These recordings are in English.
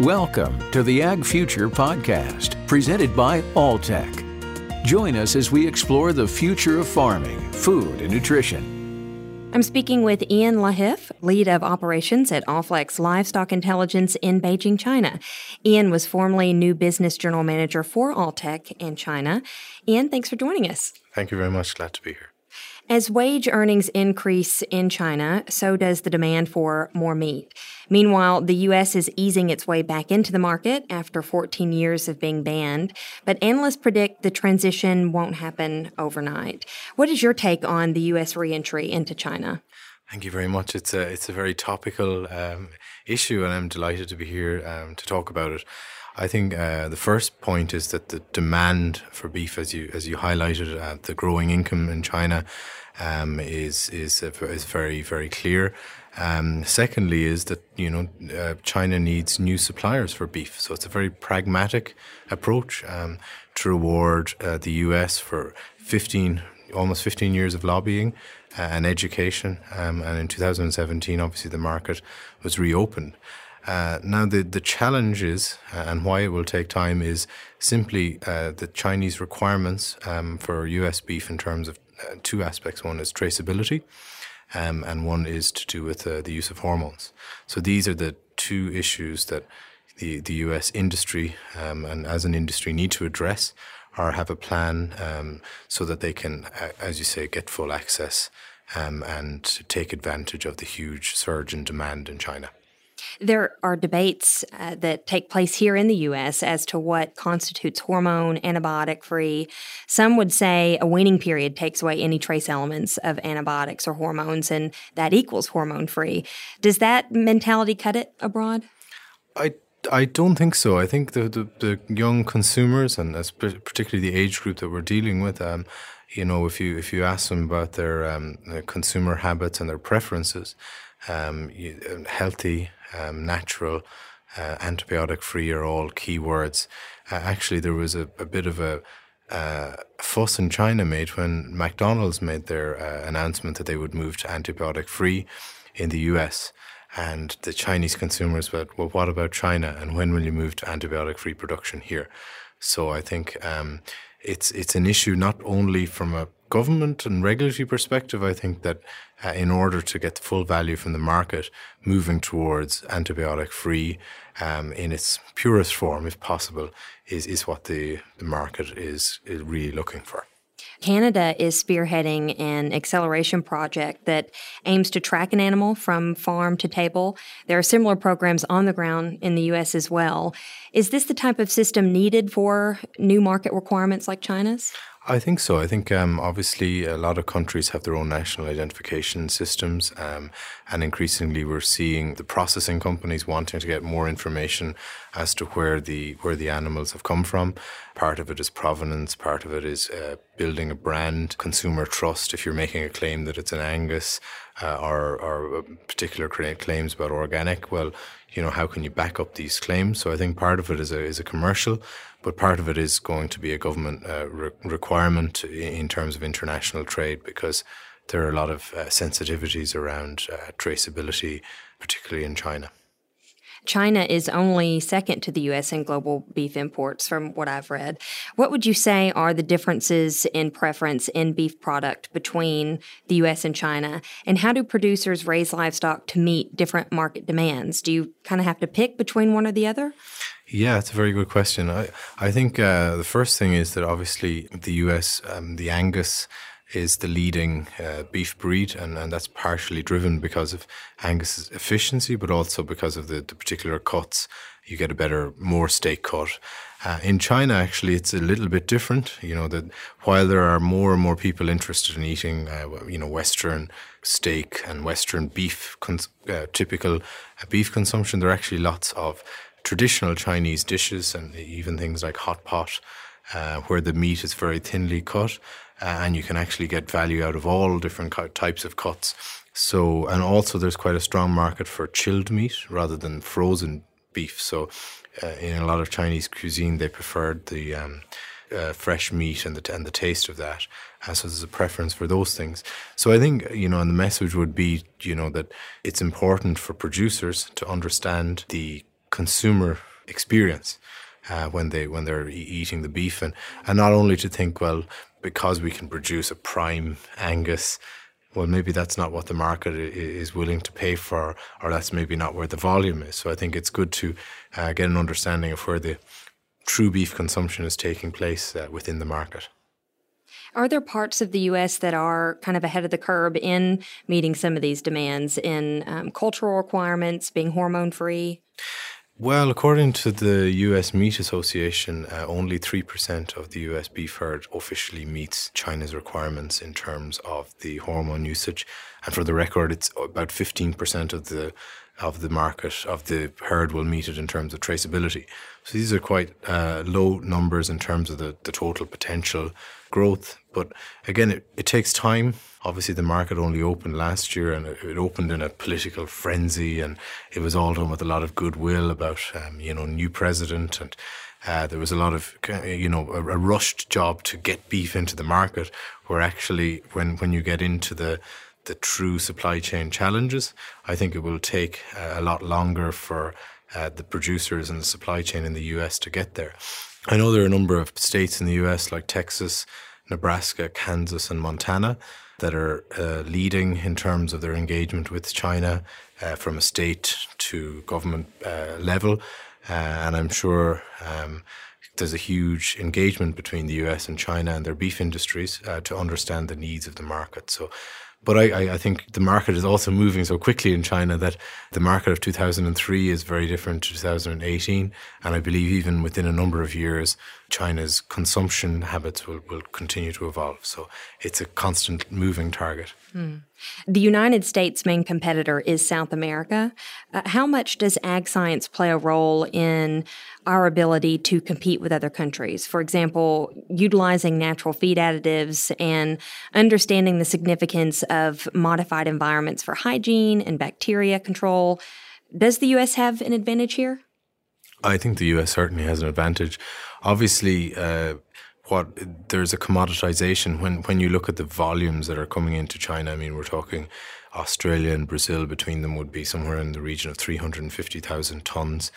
Welcome to the Ag Future Podcast, presented by Alltech. Join us as we explore the future of farming, food, and nutrition. I'm speaking with Ian Lahiff, lead of operations at Allflex Livestock Intelligence in Beijing, China. Ian was formerly new business general manager for Alltech in China. Ian, thanks for joining us. Thank you very much. Glad to be here. As wage earnings increase in China, so does the demand for more meat. Meanwhile, the U.S. is easing its way back into the market after 14 years of being banned, but analysts predict the transition won't happen overnight. What is your take on the U.S. reentry into China? Thank you very much. It's a it's a very topical um, issue, and I'm delighted to be here um, to talk about it. I think uh, the first point is that the demand for beef, as you as you highlighted, uh, the growing income in China um, is is is very very clear. Um, secondly, is that you know uh, China needs new suppliers for beef, so it's a very pragmatic approach um, to reward uh, the U.S. for 15 almost 15 years of lobbying uh, and education, um, and in 2017, obviously the market was reopened. Uh, now, the, the challenge is, uh, and why it will take time, is simply uh, the Chinese requirements um, for US beef in terms of uh, two aspects. One is traceability, um, and one is to do with uh, the use of hormones. So these are the two issues that the, the US industry um, and as an industry need to address or have a plan um, so that they can, as you say, get full access um, and take advantage of the huge surge in demand in China. There are debates uh, that take place here in the U.S. as to what constitutes hormone antibiotic free. Some would say a weaning period takes away any trace elements of antibiotics or hormones, and that equals hormone free. Does that mentality cut it abroad? I I don't think so. I think the, the, the young consumers and particularly the age group that we're dealing with, um, you know, if you if you ask them about their, um, their consumer habits and their preferences, um, you, uh, healthy um, natural, uh, antibiotic free are all key words. Uh, actually, there was a, a bit of a uh, fuss in China made when McDonald's made their uh, announcement that they would move to antibiotic free in the US. And the Chinese consumers went, well, what about China? And when will you move to antibiotic free production here? So I think um, it's it's an issue not only from a government and regulatory perspective, I think that uh, in order to get the full value from the market, moving towards antibiotic free um, in its purest form, if possible, is, is what the, the market is, is really looking for. Canada is spearheading an acceleration project that aims to track an animal from farm to table. There are similar programs on the ground in the U.S. as well. Is this the type of system needed for new market requirements like China's? I think so. I think um, obviously a lot of countries have their own national identification systems, um, and increasingly we're seeing the processing companies wanting to get more information as to where the where the animals have come from. Part of it is provenance. Part of it is uh, building a brand, consumer trust. If you're making a claim that it's an Angus uh, or, or particular claims about organic, well, you know how can you back up these claims? So I think part of it is a is a commercial but part of it is going to be a government uh, re- requirement in terms of international trade because there are a lot of uh, sensitivities around uh, traceability, particularly in China. China is only second to the U.S. in global beef imports, from what I've read. What would you say are the differences in preference in beef product between the U.S. and China? And how do producers raise livestock to meet different market demands? Do you kind of have to pick between one or the other? Yeah, it's a very good question. I, I think uh, the first thing is that obviously the US, um, the Angus is the leading uh, beef breed, and, and that's partially driven because of Angus's efficiency, but also because of the, the particular cuts. You get a better, more steak cut. Uh, in China, actually, it's a little bit different. You know that while there are more and more people interested in eating, uh, you know, Western steak and Western beef, cons- uh, typical uh, beef consumption, there are actually lots of traditional Chinese dishes and even things like hot pot, uh, where the meat is very thinly cut, and you can actually get value out of all different types of cuts. So, and also there's quite a strong market for chilled meat rather than frozen beef. So, uh, in a lot of Chinese cuisine, they preferred the um, uh, fresh meat and the and the taste of that. Uh, so there's a preference for those things. So I think you know, and the message would be, you know, that it's important for producers to understand the consumer experience uh, when they when they're eating the beef, and and not only to think well because we can produce a prime Angus. Well, maybe that's not what the market is willing to pay for, or that's maybe not where the volume is. So I think it's good to uh, get an understanding of where the true beef consumption is taking place uh, within the market. Are there parts of the U.S. that are kind of ahead of the curve in meeting some of these demands in um, cultural requirements, being hormone free? Well, according to the US Meat Association, uh, only 3% of the US beef herd officially meets China's requirements in terms of the hormone usage. And for the record, it's about 15% of the of the market of the herd will meet it in terms of traceability. So these are quite uh, low numbers in terms of the, the total potential growth. But again, it, it takes time. Obviously, the market only opened last year and it opened in a political frenzy and it was all done with a lot of goodwill about, um, you know, new president and uh, there was a lot of, you know, a, a, rushed job to get beef into the market where actually when, when you get into the, the true supply chain challenges, I think it will take a lot longer for uh, the producers and the supply chain in the US to get there. I know there are a number of states in the US like Texas, Nebraska, Kansas, and Montana that are uh, leading in terms of their engagement with China uh, from a state to government uh, level. Uh, and I'm sure um, there's a huge engagement between the US and China and their beef industries uh, to understand the needs of the market. So but I, I, think the market is also moving so quickly in China that the market of 2003 is very different to 2018. And I believe even within a number of years, China's consumption habits will, will continue to evolve. So it's a constant moving target. Mm. The United States' main competitor is South America. Uh, how much does ag science play a role in our ability to compete with other countries? For example, utilizing natural feed additives and understanding the significance of modified environments for hygiene and bacteria control. Does the U.S. have an advantage here? I think the US certainly has an advantage. Obviously, uh, what there's a commoditization when when you look at the volumes that are coming into China. I mean, we're talking Australia and Brazil between them would be somewhere in the region of 350,000 tons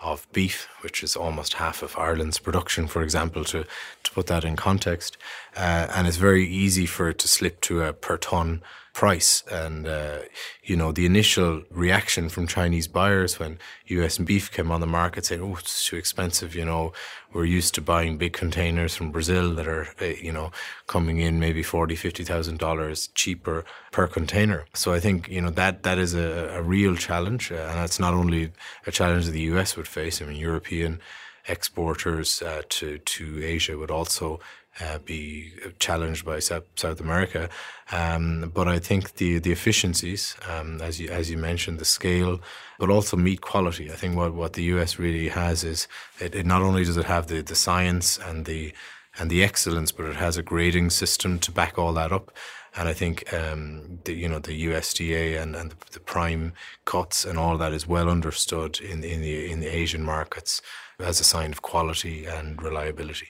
of beef, which is almost half of Ireland's production, for example, to, to put that in context. Uh, and it's very easy for it to slip to a per ton price. And, uh, you know, the initial reaction from Chinese buyers when US beef came on the market saying, oh, it's too expensive. You know, we're used to buying big containers from Brazil that are, uh, you know, coming in maybe forty, fifty thousand dollars cheaper per container. So I think, you know, that, that is a, a real challenge. Uh, and it's not only a challenge that the US would face. I mean, European exporters uh, to to Asia would also uh, be challenged by South, America. Um, but I think the the efficiencies, um, as you as you mentioned, the scale, but also meat quality. I think what, what the US really has is it, it not only does it have the, the science and the and the excellence, but it has a grading system to back all that up. And I think um, the, you know the USDA and, and the prime cuts and all that is well understood in in the in the Asian markets as a sign of quality and reliability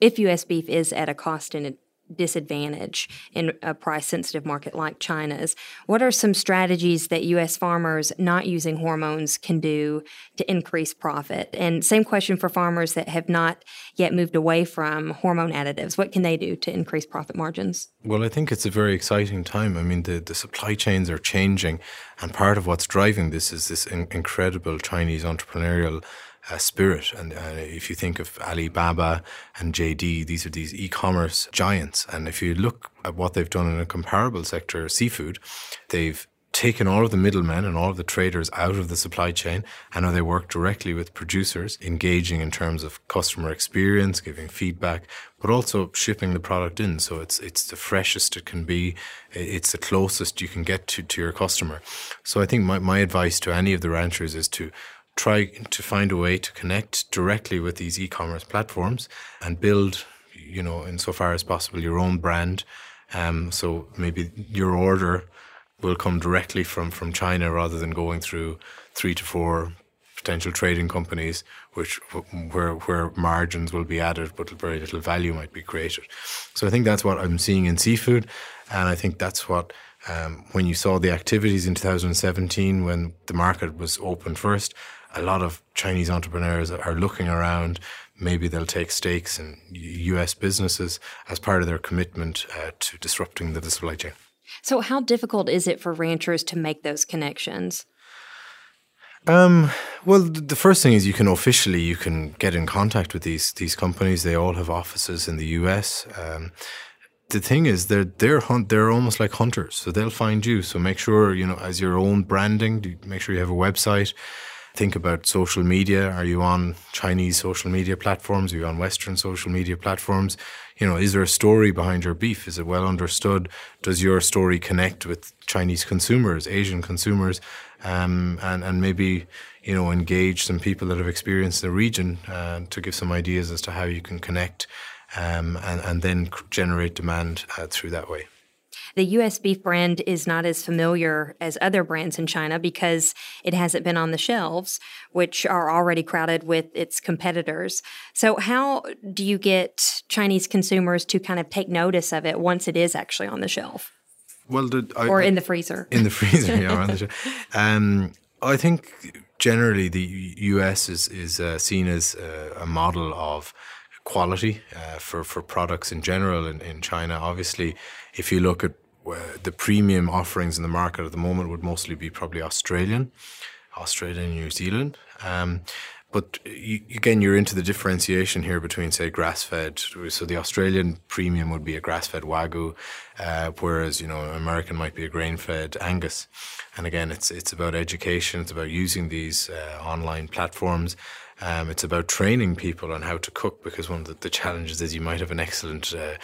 if U.S. beef is at a cost and disadvantage in a price sensitive market like China's. What are some strategies that U.S. farmers not using hormones can do to increase profit? And same question for farmers that have not yet moved away from hormone additives. What can they do to increase profit margins? Well, I think it's a very exciting time. I mean, the, the supply chains are changing, and part of what's driving this is this in- incredible Chinese entrepreneurial uh, spirit. And uh, if you think of Alibaba and JD, these are these e-commerce giants. And if you look at what they've done in a comparable sector, seafood, they've taken all of the middlemen and all of the traders out of the supply chain and now they work directly with producers, engaging in terms of customer experience, giving feedback, but also shipping the product in. So it's it's the freshest it can be. It's the closest you can get to, to your customer. So I think my, my advice to any of the ranchers is to try to find a way to connect directly with these e-commerce platforms and build, you know, insofar as possible, your own brand. Um, so maybe your order will come directly from from China rather than going through three to four potential trading companies, which where where margins will be added, but very little value might be created. So I think that's what I'm seeing in seafood, and I think that's what um, when you saw the activities in 2017 when the market was open first, a lot of Chinese entrepreneurs are looking around. Maybe they'll take stakes in U.S. businesses as part of their commitment uh, to disrupting the supply chain. So, how difficult is it for ranchers to make those connections? Um, well, the first thing is you can officially you can get in contact with these these companies. They all have offices in the U.S. Um, the thing is they're they're hunt they're almost like hunters, so they'll find you. So make sure you know as your own branding, make sure you have a website. Think about social media. Are you on Chinese social media platforms? Are you on Western social media platforms? You know, is there a story behind your beef? Is it well understood? Does your story connect with Chinese consumers, Asian consumers, um, and and maybe you know engage some people that have experienced the region uh, to give some ideas as to how you can connect um, and, and then generate demand uh, through that way. The US beef brand is not as familiar as other brands in China because it hasn't been on the shelves, which are already crowded with its competitors. So, how do you get Chinese consumers to kind of take notice of it once it is actually on the shelf? Well, the, I, or in the freezer. In the freezer, yeah. on the shelf. Um, I think generally the US is is uh, seen as uh, a model of quality uh, for for products in general in, in China. Obviously, if you look at the premium offerings in the market at the moment, would mostly be probably Australian, Australia and New Zealand. Um, but you, again, you're into the differentiation here between, say, grass-fed. So the Australian premium would be a grass-fed Wagyu, uh, whereas you know American might be a grain-fed Angus. And again, it's it's about education. It's about using these uh, online platforms um, it's about training people on how to cook because one of the, the challenges is you might have an excellent uh,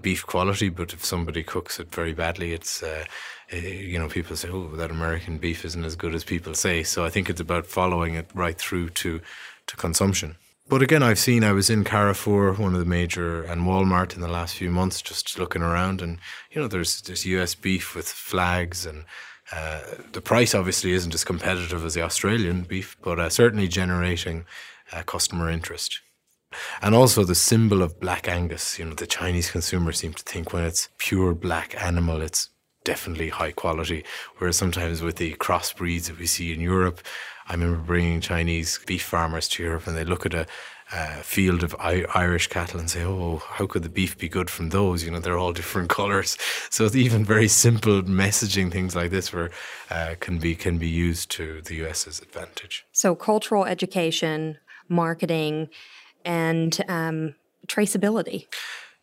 beef quality, but if somebody cooks it very badly, it's uh, eh, you know people say, "Oh, that American beef isn't as good as people say." So I think it's about following it right through to to consumption. But again, I've seen I was in Carrefour, one of the major, and Walmart in the last few months, just looking around, and you know, there's there's U.S. beef with flags and uh, the price obviously isn't as competitive as the Australian beef, but uh, certainly generating uh, customer interest. And also the symbol of black Angus. You know, the Chinese consumer seem to think when it's pure black animal, it's definitely high quality. Whereas sometimes with the crossbreeds that we see in Europe, I remember bringing Chinese beef farmers to Europe and they look at a, field of I- Irish cattle and say, oh, how could the beef be good from those? You know, they're all different colours. So it's even very simple messaging things like this were, uh, can be can be used to the US's advantage. So cultural education, marketing, and um, traceability.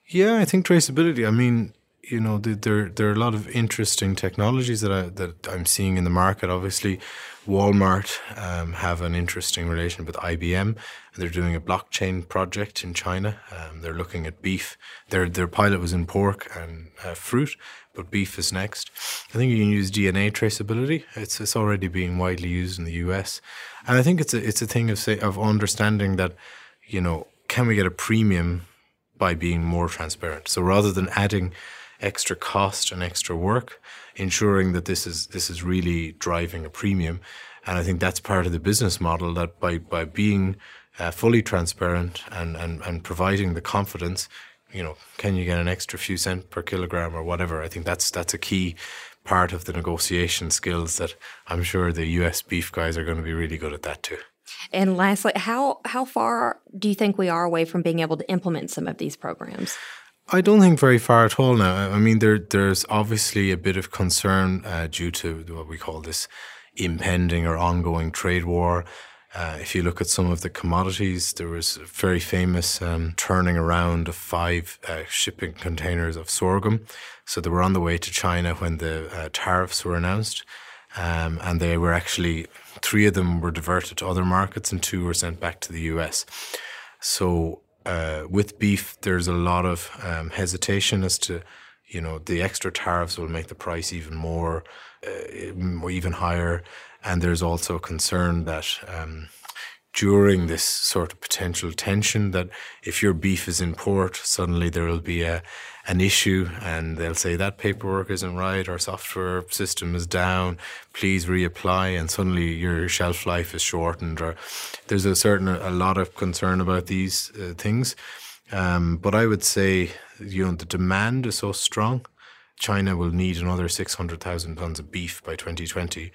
Yeah, I think traceability. I mean, you know, there there are a lot of interesting technologies that I that I'm seeing in the market. Obviously, Walmart um, have an interesting relation with IBM. They're doing a blockchain project in China. Um, they're looking at beef. Their their pilot was in pork and uh, fruit, but beef is next. I think you can use DNA traceability. It's it's already being widely used in the U.S. And I think it's a it's a thing of say of understanding that, you know, can we get a premium by being more transparent? So rather than adding extra cost and extra work, ensuring that this is this is really driving a premium. And I think that's part of the business model that by by being uh, fully transparent and, and and providing the confidence, you know, can you get an extra few cent per kilogram or whatever? I think that's that's a key part of the negotiation skills that I'm sure the US beef guys are going to be really good at that too. And lastly, how how far do you think we are away from being able to implement some of these programs? I don't think very far at all now. I mean, there there's obviously a bit of concern uh, due to what we call this impending or ongoing trade war. Uh, if you look at some of the commodities, there was a very famous um, turning around of five uh, shipping containers of sorghum. So they were on the way to China when the uh, tariffs were announced. Um, and they were actually, three of them were diverted to other markets and two were sent back to the US. So uh, with beef, there's a lot of um, hesitation as to, you know, the extra tariffs will make the price even more, uh, even higher. And there's also concern that um, during this sort of potential tension, that if your beef is in port, suddenly there will be a an issue and they'll say that paperwork isn't right, our software system is down, please reapply, and suddenly your shelf life is shortened. Or there's a certain a lot of concern about these uh, things. Um, but I would say, you know, the demand is so strong. China will need another 600,000 tons of beef by 2020.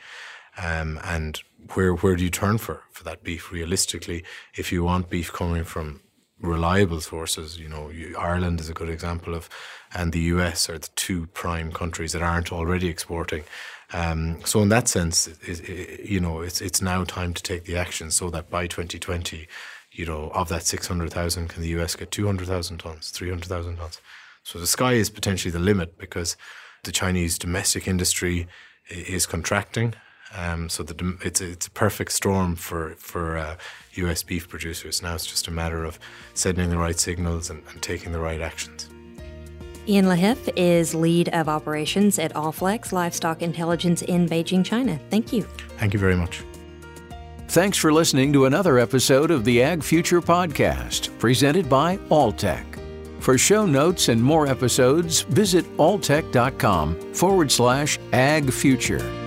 Um, and where where do you turn for for that beef realistically? If you want beef coming from reliable sources, you know, you, Ireland is a good example of, and the US are the two prime countries that aren't already exporting. Um, so in that sense, it, it, you know, it's it's now time to take the action so that by 2020, you know, of that 600,000, can the US get 200,000 tons, 300,000 tons? So the sky is potentially the limit because the Chinese domestic industry is contracting. Um, so the, it's a, it's a perfect storm for for uh, U.S. beef producers. Now it's just a matter of sending the right signals and, and taking the right actions. Ian Lahiff is lead of operations at Allflex Livestock Intelligence in Beijing, China. Thank you. Thank you very much. Thanks for listening to another episode of the Ag Future Podcast, presented by Alltech. For show notes and more episodes, visit alltech.com forward slash ag future.